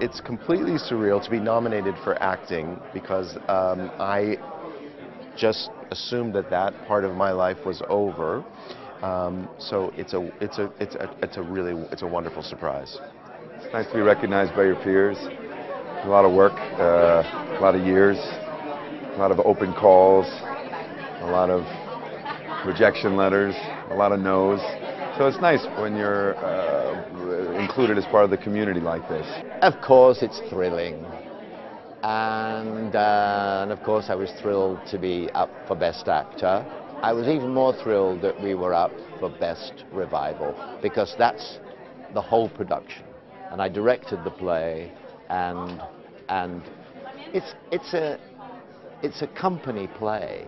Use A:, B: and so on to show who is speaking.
A: It's completely surreal to be nominated for acting because um, I just assumed that that part of my life was over. Um, so it's a it's a it's a it's a really it's a wonderful surprise.
B: It's nice to be recognized by your peers. A lot of work, uh, a lot of years, a lot of open calls, a lot of rejection letters, a lot of no's. So it's nice when you're uh, included as part of the community like this.
C: Of course, it's thrilling. And, uh, and of course, I was thrilled to be up for Best Actor. I was even more thrilled that we were up for Best Revival because that's the whole production. And I directed the play, and and it's it's a it's a company play.